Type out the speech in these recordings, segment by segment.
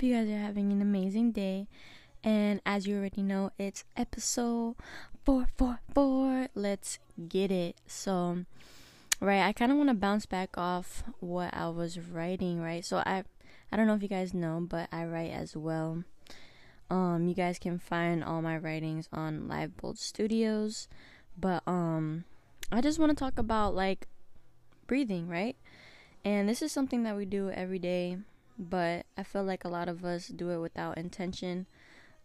hope you guys are having an amazing day. And as you already know, it's episode 444. Let's get it. So, right, I kind of want to bounce back off what I was writing, right? So, I I don't know if you guys know, but I write as well. Um, you guys can find all my writings on Live Bold Studios, but um, I just want to talk about like breathing, right? And this is something that we do every day, but I feel like a lot of us do it without intention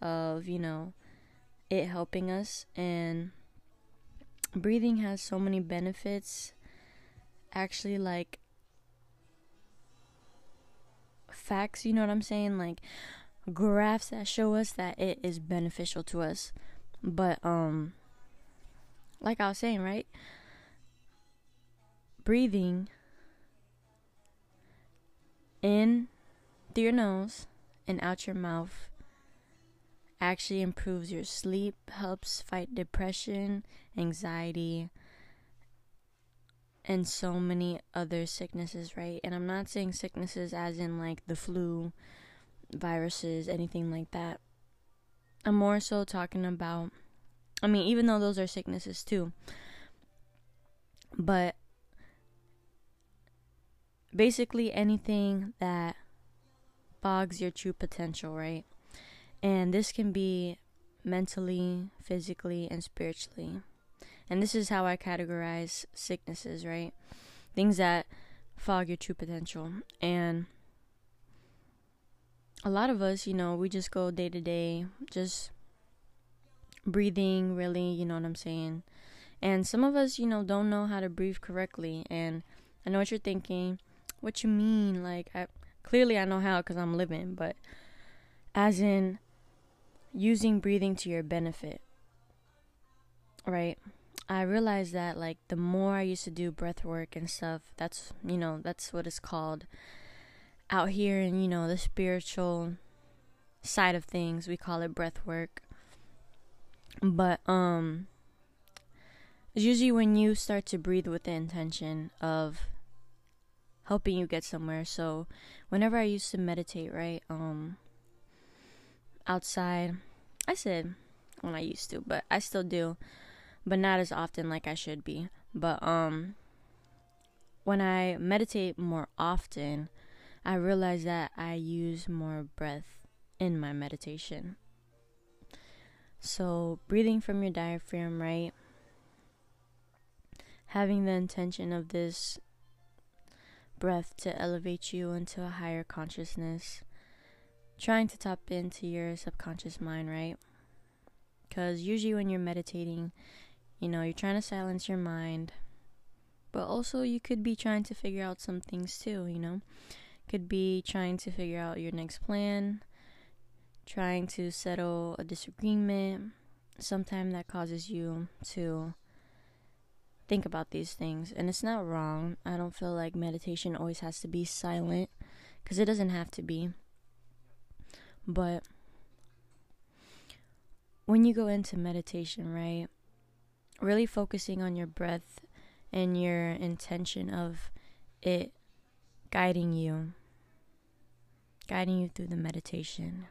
of, you know, it helping us. And breathing has so many benefits. Actually, like facts, you know what I'm saying? Like graphs that show us that it is beneficial to us. But, um, like I was saying, right? Breathing in through your nose and out your mouth actually improves your sleep, helps fight depression, anxiety, and so many other sicknesses, right? And I'm not saying sicknesses as in like the flu, viruses, anything like that. I'm more so talking about, I mean, even though those are sicknesses too, but basically anything that fogs your true potential, right? And this can be mentally, physically, and spiritually. And this is how I categorize sicknesses, right? Things that fog your true potential. And a lot of us, you know, we just go day to day, just breathing, really, you know what I'm saying? And some of us, you know, don't know how to breathe correctly. And I know what you're thinking what you mean? Like, I clearly I know how because I'm living, but as in using breathing to your benefit, right? I realized that like the more I used to do breath work and stuff, that's you know that's what it's called out here in you know the spiritual side of things. We call it breath work, but um, it's usually when you start to breathe with the intention of helping you get somewhere. So whenever I used to meditate, right, um outside, I said when I used to, but I still do, but not as often like I should be. But um when I meditate more often, I realize that I use more breath in my meditation. So, breathing from your diaphragm, right? Having the intention of this breath to elevate you into a higher consciousness. Trying to tap into your subconscious mind, right? Because usually when you're meditating, you know, you're trying to silence your mind, but also you could be trying to figure out some things too, you know? Could be trying to figure out your next plan, trying to settle a disagreement, sometime that causes you to think about these things. And it's not wrong. I don't feel like meditation always has to be silent because it doesn't have to be. But when you go into meditation, right, really focusing on your breath and your intention of it guiding you, guiding you through the meditation.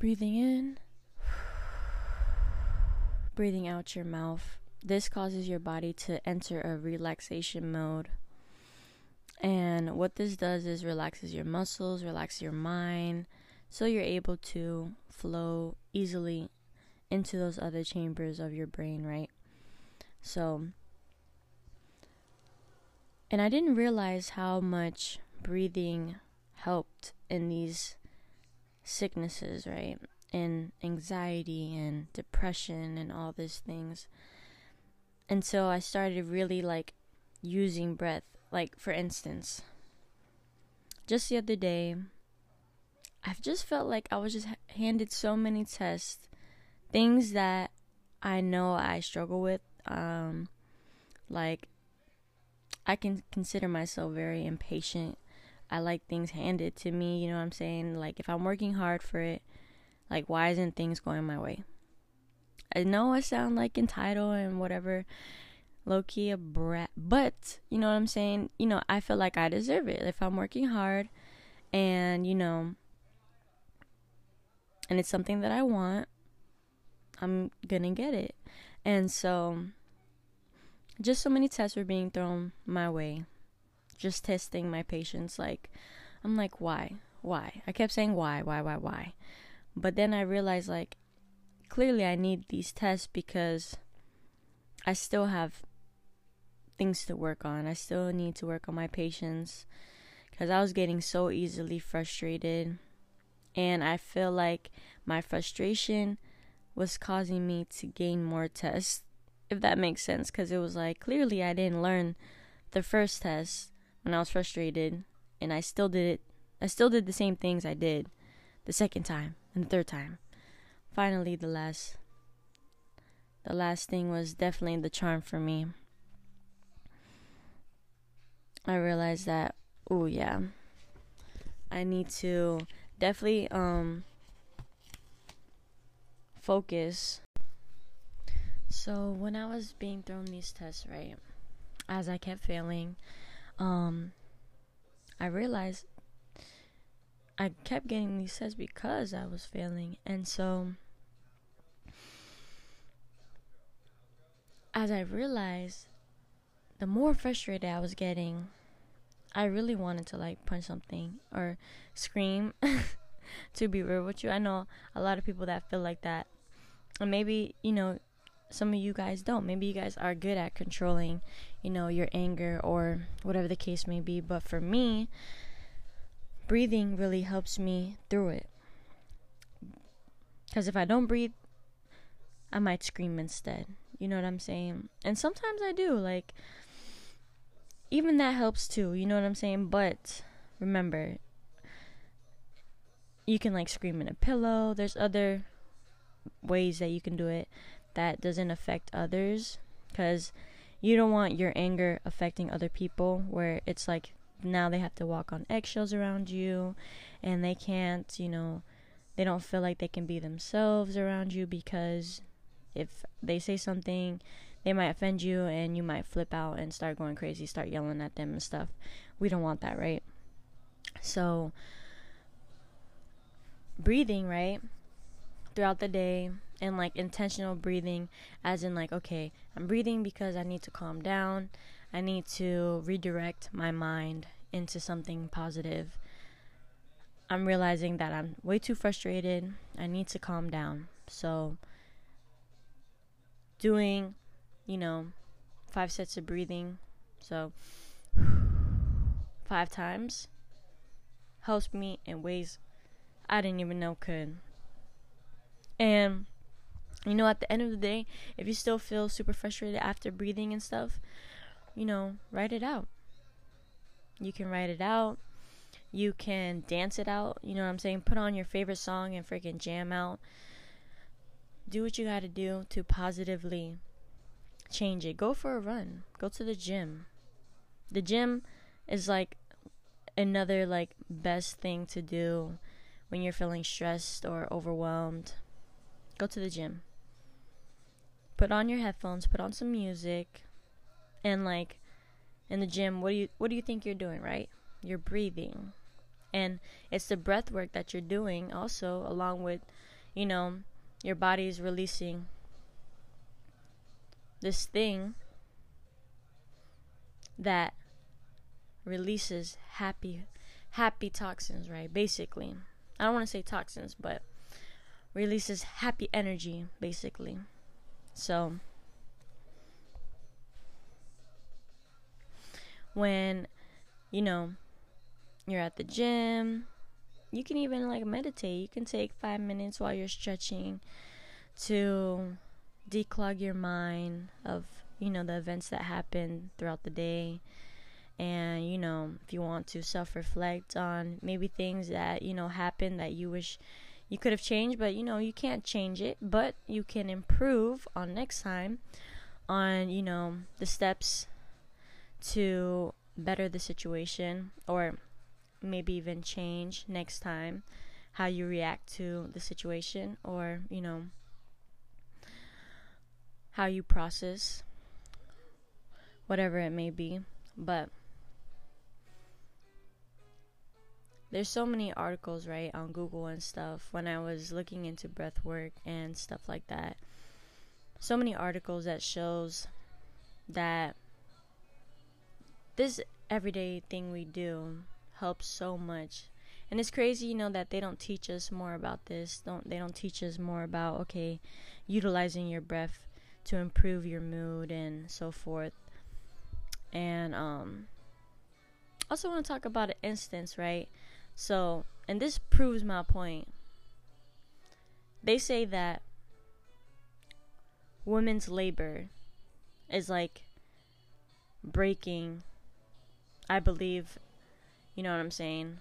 Breathing in, breathing out your mouth this causes your body to enter a relaxation mode. And what this does is relaxes your muscles, relaxes your mind, so you're able to flow easily into those other chambers of your brain, right? So, and I didn't realize how much breathing helped in these sicknesses, right? And anxiety and depression and all these things. And so I started really like using breath. Like, for instance, just the other day, I've just felt like I was just handed so many tests, things that I know I struggle with. Um, like, I can consider myself very impatient. I like things handed to me, you know what I'm saying? Like, if I'm working hard for it, like, why isn't things going my way? I know I sound like entitled and whatever, low key a brat, but you know what I'm saying? You know, I feel like I deserve it. If I'm working hard And, you know, and it's something that I want, I'm gonna get it. And so, just so many tests were being thrown my way, just testing my patience. Like, I'm like, why? Why? I kept saying, why, why, why, why? But then I realized, like, clearly I need these tests because I still have things to work on. I still need to work on my patience because I was getting so easily frustrated. And I feel like my frustration was causing me to gain more tests, if that makes sense. Because it was like clearly I didn't learn the first test when I was frustrated, and I still did it. I still did the same things I did the second time and the third time. Finally, the last the last thing was definitely the charm for me. I realized that oh yeah. I need to definitely um focus. So when I was being thrown these tests, right, as I kept failing, um I realized I kept getting these tests because I was failing. And so as I realized, the more frustrated I was getting, I really wanted to like punch something or scream. to be real with you, I know a lot of people that feel like that. And maybe, you know, some of you guys don't. Maybe you guys are good at controlling, you know, your anger or whatever the case may be. But for me, breathing really helps me through it. Because if I don't breathe, I might scream instead. You know what I'm saying? And sometimes I do. Like, even that helps too. You know what I'm saying? But remember, you can like scream in a pillow. There's other ways that you can do it that doesn't affect others because you don't want your anger affecting other people where it's like now they have to walk on eggshells around you and they can't, you know, they don't feel like they can be themselves around you because if they say something, they might offend you and you might flip out and start going crazy, start yelling at them and stuff. We don't want that, right? So, breathing, right? Throughout the day and like intentional breathing, as in, like, okay, I'm breathing because I need to calm down, I need to redirect my mind into something positive. I'm realizing that I'm way too frustrated. I need to calm down. So, doing, you know, five sets of breathing. So, five times helps me in ways I didn't even know could. And, you know, at the end of the day, if you still feel super frustrated after breathing and stuff, you know, write it out. You can write it out. You can dance it out. You know what I'm saying? Put on your favorite song and freaking jam out do what you got to do to positively change it. Go for a run. Go to the gym. The gym is like another like best thing to do when you're feeling stressed or overwhelmed. Go to the gym. Put on your headphones, put on some music and like in the gym, what do you what do you think you're doing, right? You're breathing. And it's the breath work that you're doing also along with, you know, your body is releasing this thing that releases happy happy toxins, right? Basically. I don't want to say toxins, but releases happy energy basically. So when you know you're at the gym you can even like meditate. You can take five minutes while you're stretching to declog your mind of, you know, the events that happen throughout the day. And, you know, if you want to self reflect on maybe things that, you know, happen that you wish you could have changed, but, you know, you can't change it, but you can improve on next time on, you know, the steps to better the situation or maybe even change next time how you react to the situation or, you know, how you process whatever it may be. But there's so many articles, right, on Google and stuff when I was looking into breath work and stuff like that. So many articles that shows that this everyday thing we do helps so much. And it's crazy, you know, that they don't teach us more about this. Don't they don't teach us more about okay, utilizing your breath to improve your mood and so forth. And um also want to talk about an instance, right? So, and this proves my point. They say that women's labor is like breaking, I believe, you know what I'm saying,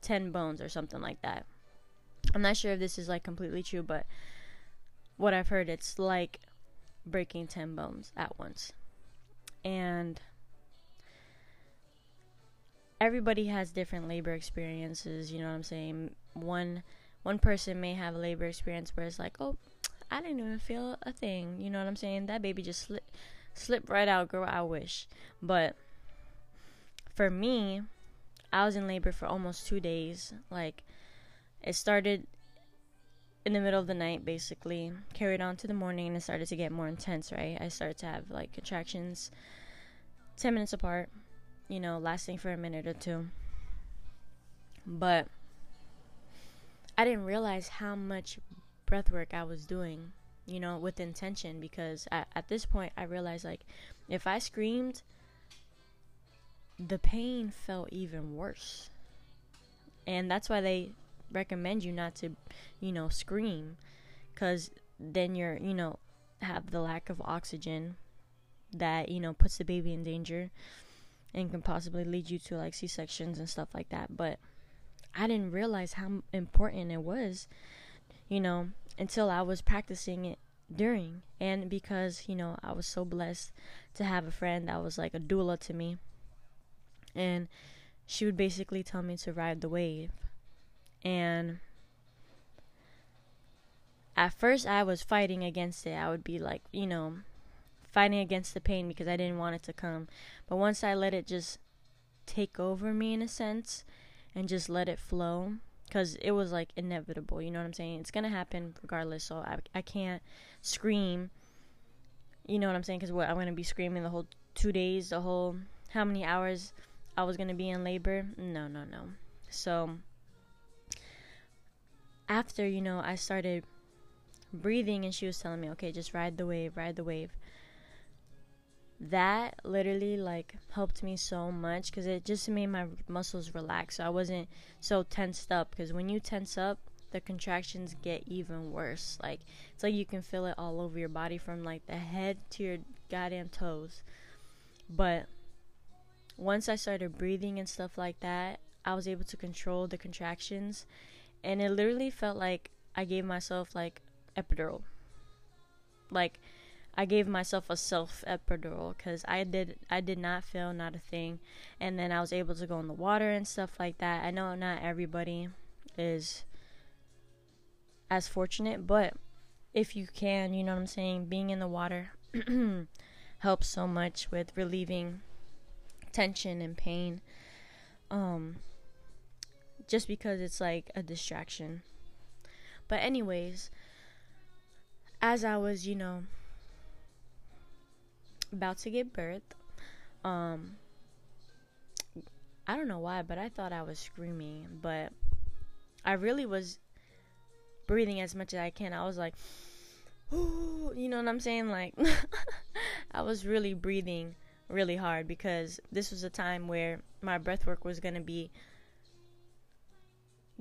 10 bones or something like that. I'm not sure if this is like completely true, but what I've heard, it's like breaking 10 bones at once. And everybody has different labor experiences, you know what I'm saying? One one person may have a labor experience where it's like, "Oh, I didn't even feel a thing." You know what I'm saying? That baby just slipped slipped right out, girl. I wish. But for me, I was in labor for almost 2 days. Like it started in the middle of the night basically, carried on to the morning and it started to get more intense, right? I started to have like contractions 10 minutes apart you know, lasting for a minute or two. But I didn't realize how much breath work I was doing, you know, with intention because at this point I realized like if I screamed, the pain felt even worse. And that's why they recommend you not to, you know, scream because then you're, you know, have the lack of oxygen that, you know, puts the baby in danger and can possibly lead you to like C sections and stuff like that. But I didn't realize how important it was, you know, until I was practicing it during. And because, you know, I was so blessed to have a friend that was like a doula to me. And she would basically tell me to ride the wave. And at first I was fighting against it. I would be like, you know, fighting against the pain because I didn't want it to come. But once I let it just take over me in a sense and just let it flow because it was like inevitable, you know what I'm saying? It's going to happen regardless. So I I can't scream. You know what I'm saying? Cuz what I'm going to be screaming the whole 2 days, the whole how many hours I was going to be in labor? No, no, no. So after, you know, I started breathing and she was telling me, "Okay, just ride the wave, ride the wave." that literally like helped me so much because it just made my muscles relax so i wasn't so tensed up because when you tense up the contractions get even worse like it's like you can feel it all over your body from like the head to your goddamn toes but once i started breathing and stuff like that i was able to control the contractions and it literally felt like i gave myself like epidural like I gave myself a self epidural because I did I did not feel not a thing, and then I was able to go in the water and stuff like that. I know not everybody is as fortunate, but if you can, you know what I'm saying, being in the water helps so much with relieving tension and pain. Um just because it's like a distraction. But anyways, as I was, you know, about to give birth. Um, I don't know why, but I thought I was screaming, but I really was breathing as much as I can. I was like, Ooh, you know what I'm saying? Like, I was really breathing really hard because this was a time where my breath work was going to be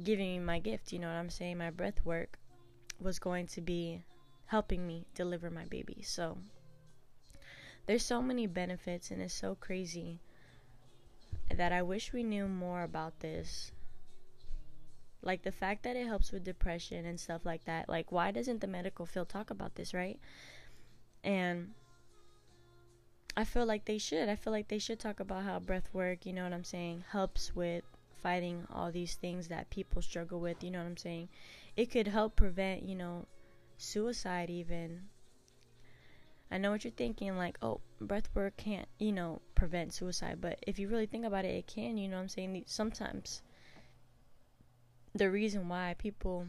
giving me my gift. You know what I'm saying? My breath work was going to be helping me deliver my baby. So there's so many benefits and it's so crazy that I wish we knew more about this. Like the fact that it helps with depression and stuff like that. Like why doesn't the medical field talk about this, right? And I feel like they should. I feel like they should talk about how breath work, you know what I'm saying, helps with fighting all these things that people struggle with, you know what I'm saying? It could help prevent, you know, suicide even I know what you're thinking, like, oh, breath work can't, you know, prevent suicide. But if you really think about it, it can, you know what I'm saying? Sometimes the reason why people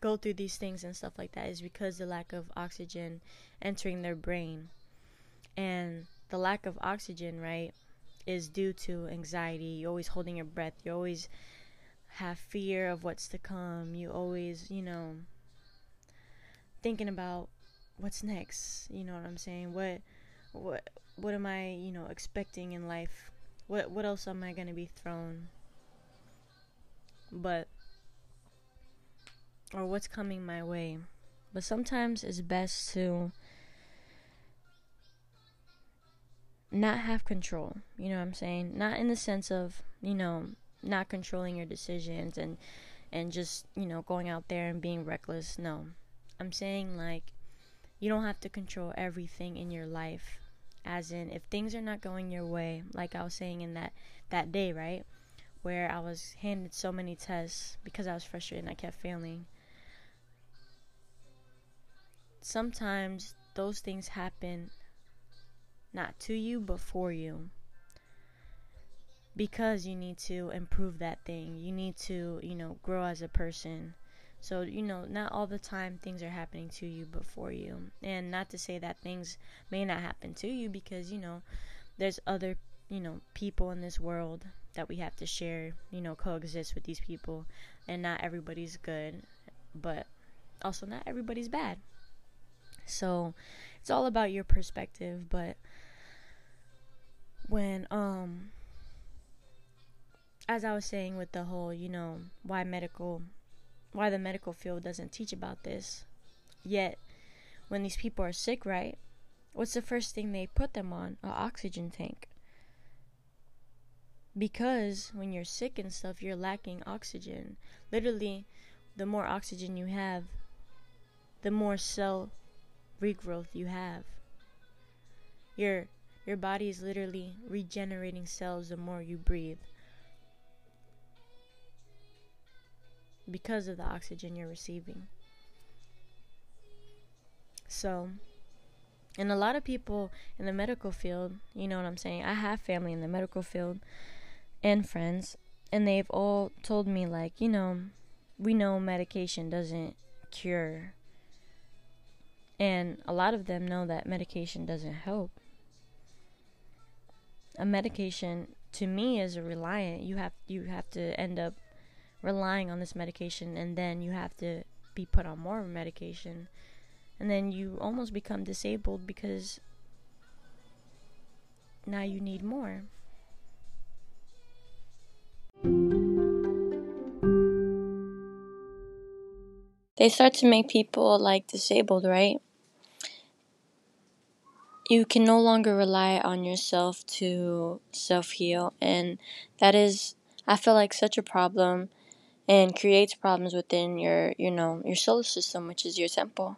go through these things and stuff like that is because the lack of oxygen entering their brain. And the lack of oxygen, right, is due to anxiety. You're always holding your breath. You always have fear of what's to come. You always, you know, thinking about what's next. You know what I'm saying? What what what am I, you know, expecting in life? What what else am I going to be thrown? But or what's coming my way. But sometimes it's best to not have control. You know what I'm saying? Not in the sense of, you know, not controlling your decisions and and just, you know, going out there and being reckless. No. I'm saying like you don't have to control everything in your life. As in if things are not going your way, like I was saying in that that day, right? Where I was handed so many tests because I was frustrated and I kept failing. Sometimes those things happen not to you, but for you. Because you need to improve that thing. You need to, you know, grow as a person. So, you know, not all the time things are happening to you, but for you. And not to say that things may not happen to you because, you know, there's other, you know, people in this world that we have to share, you know, coexist with these people. And not everybody's good, but also not everybody's bad. So, it's all about your perspective, but when um as I was saying with the whole, you know, why medical why the medical field doesn't teach about this. Yet when these people are sick, right? What's the first thing they put them on? An oxygen tank. Because when you're sick and stuff, you're lacking oxygen. Literally, the more oxygen you have, the more cell regrowth you have. Your your body is literally regenerating cells the more you breathe. Because of the oxygen you're receiving. So, and a lot of people in the medical field, you know what I'm saying? I have family in the medical field and friends, and they've all told me, like, you know, we know medication doesn't cure and a lot of them know that medication doesn't help. A medication to me is a reliant. You have you have to end up relying on this medication and then you have to be put on more medication. And then you almost become disabled because now you need more. They start to make people like disabled, right? You can no longer rely on yourself to self heal. And that is, I feel like, such a problem and creates problems within your, you know, your solar system, which is your temple.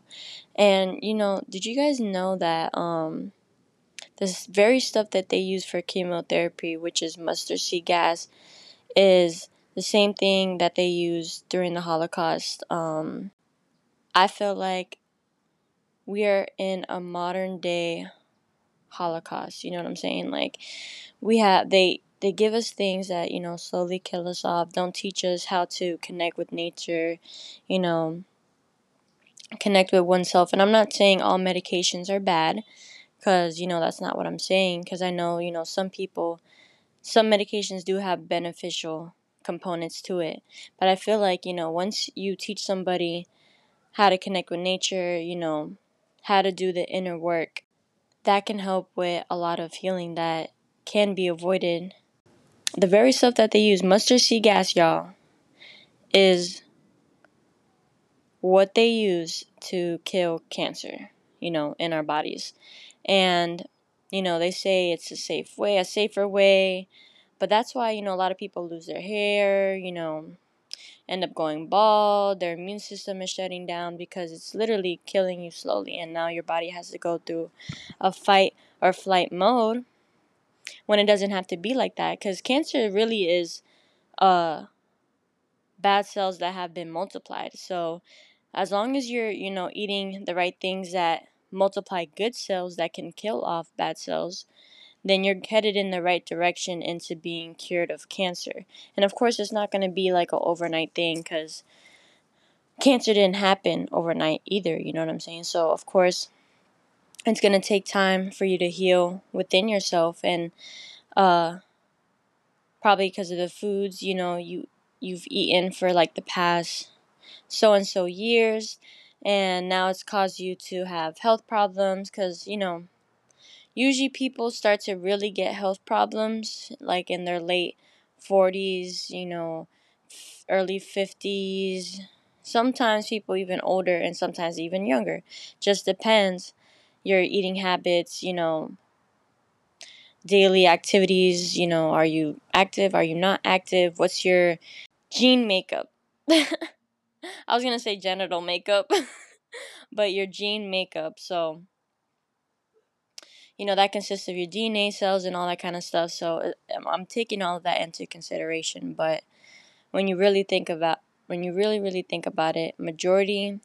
And, you know, did you guys know that, um, this very stuff that they use for chemotherapy, which is mustard seed gas, is the same thing that they used during the Holocaust. Um, I feel like we are in a modern day holocaust you know what i'm saying? Like we have they they give us things that you know slowly kill us off don't teach us how to connect with nature you know connect with oneself. And i'm not saying all medications are bad because you know that's not what i'm saying because i know you know some people some medications do have beneficial components to it. But i feel like you know once you teach somebody how to connect with nature you know how to do the inner work that can help with a lot of healing that can be avoided. The very stuff that they use, mustard seed gas, y'all, is what they use to kill cancer, you know, in our bodies. And, you know, they say it's a safe way, a safer way. But that's why, you know, a lot of people lose their hair, you know, end up going bald, their immune system is shutting down because it's literally killing you slowly, and now your body has to go through a fight or flight mode when it doesn't have to be like that because cancer really is uh bad cells that have been multiplied. So as long as you're you know eating the right things that multiply good cells that can kill off bad cells then you're headed in the right direction into being cured of cancer. And of course, it's not going to be like an overnight thing because cancer didn't happen overnight either, you know what I'm saying? So, of course, it's going to take time for you to heal within yourself and uh probably because of the foods, you know, you you've eaten for like the past so and so years and now it's caused you to have health problems cuz you know usually people start to really get health problems like in their late 40s, you know, early 50s. Sometimes people even older and sometimes even younger. Just depends your eating habits, you know, daily activities, you know, are you active, are you not active? What's your gene makeup? I was going to say genital makeup, but your gene makeup. So you know that consists of your DNA cells and all that kind of stuff. So uh, um, I'm taking all of that into consideration. But when you really think about when you really really think about it, majority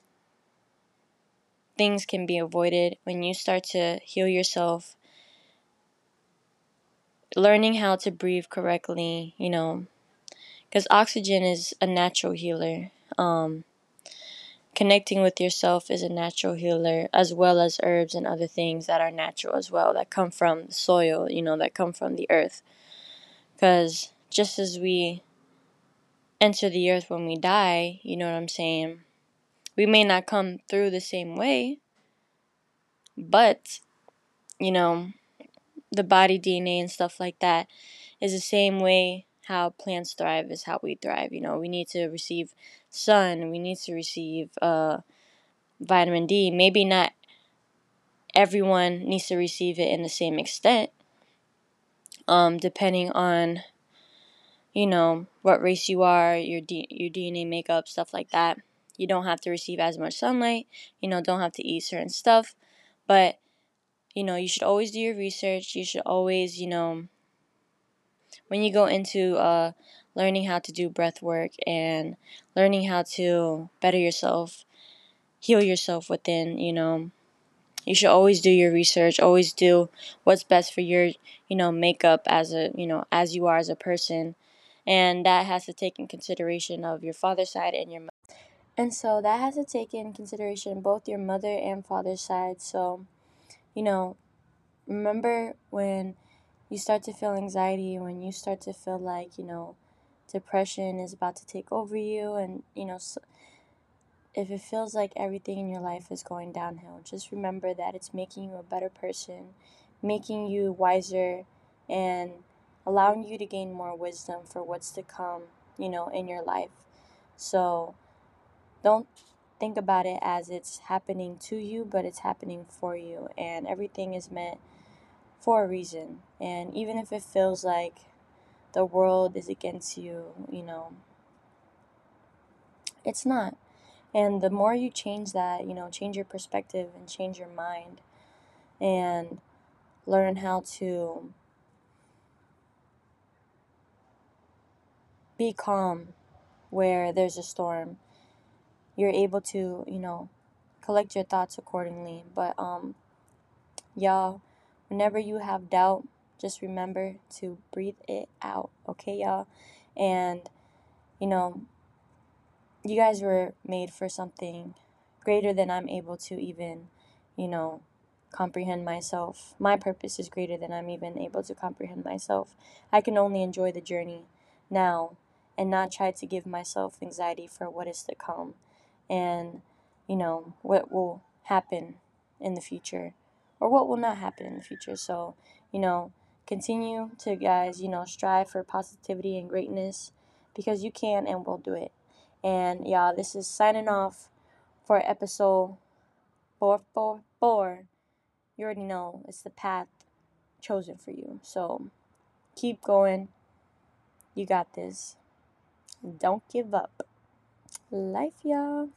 things can be avoided when you start to heal yourself. Learning how to breathe correctly, you know, because oxygen is a natural healer. Um, connecting with yourself is a natural healer as well as herbs and other things that are natural as well that come from the soil you know that come from the earth. Because just as we enter the earth when we die you know what i'm saying? We may not come through the same way but you know the body dna and stuff like that is the same way how plants thrive is how we thrive. You know, we need to receive sun, we need to receive uh, vitamin D. Maybe not everyone needs to receive it in the same extent, um, depending on you know what race you are, your D- your DNA makeup, stuff like that. You don't have to receive as much sunlight. You know, don't have to eat certain stuff, but you know, you should always do your research. You should always, you know, when you go into uh, learning how to do breath work and learning how to better yourself, heal yourself within, you know, you should always do your research, always do what's best for your, you know, makeup as a, you know, as you are as a person. And that has to take in consideration of your father's side and your and so that has to take in consideration both your mother and father's side. So, you know, remember when you start to feel anxiety, when you start to feel like, you know, depression is about to take over you, and, you know, so if it feels like everything in your life is going downhill, just remember that it's making you a better person, making you wiser, and allowing you to gain more wisdom for what's to come, you know, in your life. So don't think about it as it's happening to you, but it's happening for you, and everything is meant for a reason. And even if it feels like the world is against you, you know, it's not. And the more you change that, you know, change your perspective and change your mind and learn how to be calm where there's a storm, you're able to, you know, collect your thoughts accordingly. But, um, y'all, Whenever you have doubt, just remember to breathe it out, okay, y'all? And, you know, you guys were made for something greater than I'm able to even, you know, comprehend myself. My purpose is greater than I'm even able to comprehend myself. I can only enjoy the journey now and not try to give myself anxiety for what is to come and, you know, what will happen in the future or what will not happen in the future. So, you know, continue to, guys, you know, strive for positivity and greatness because you can and will do it. And yeah, this is signing off for episode 444. You already know it's the path chosen for you. So keep going. You got this. Don't give up. Life, y'all.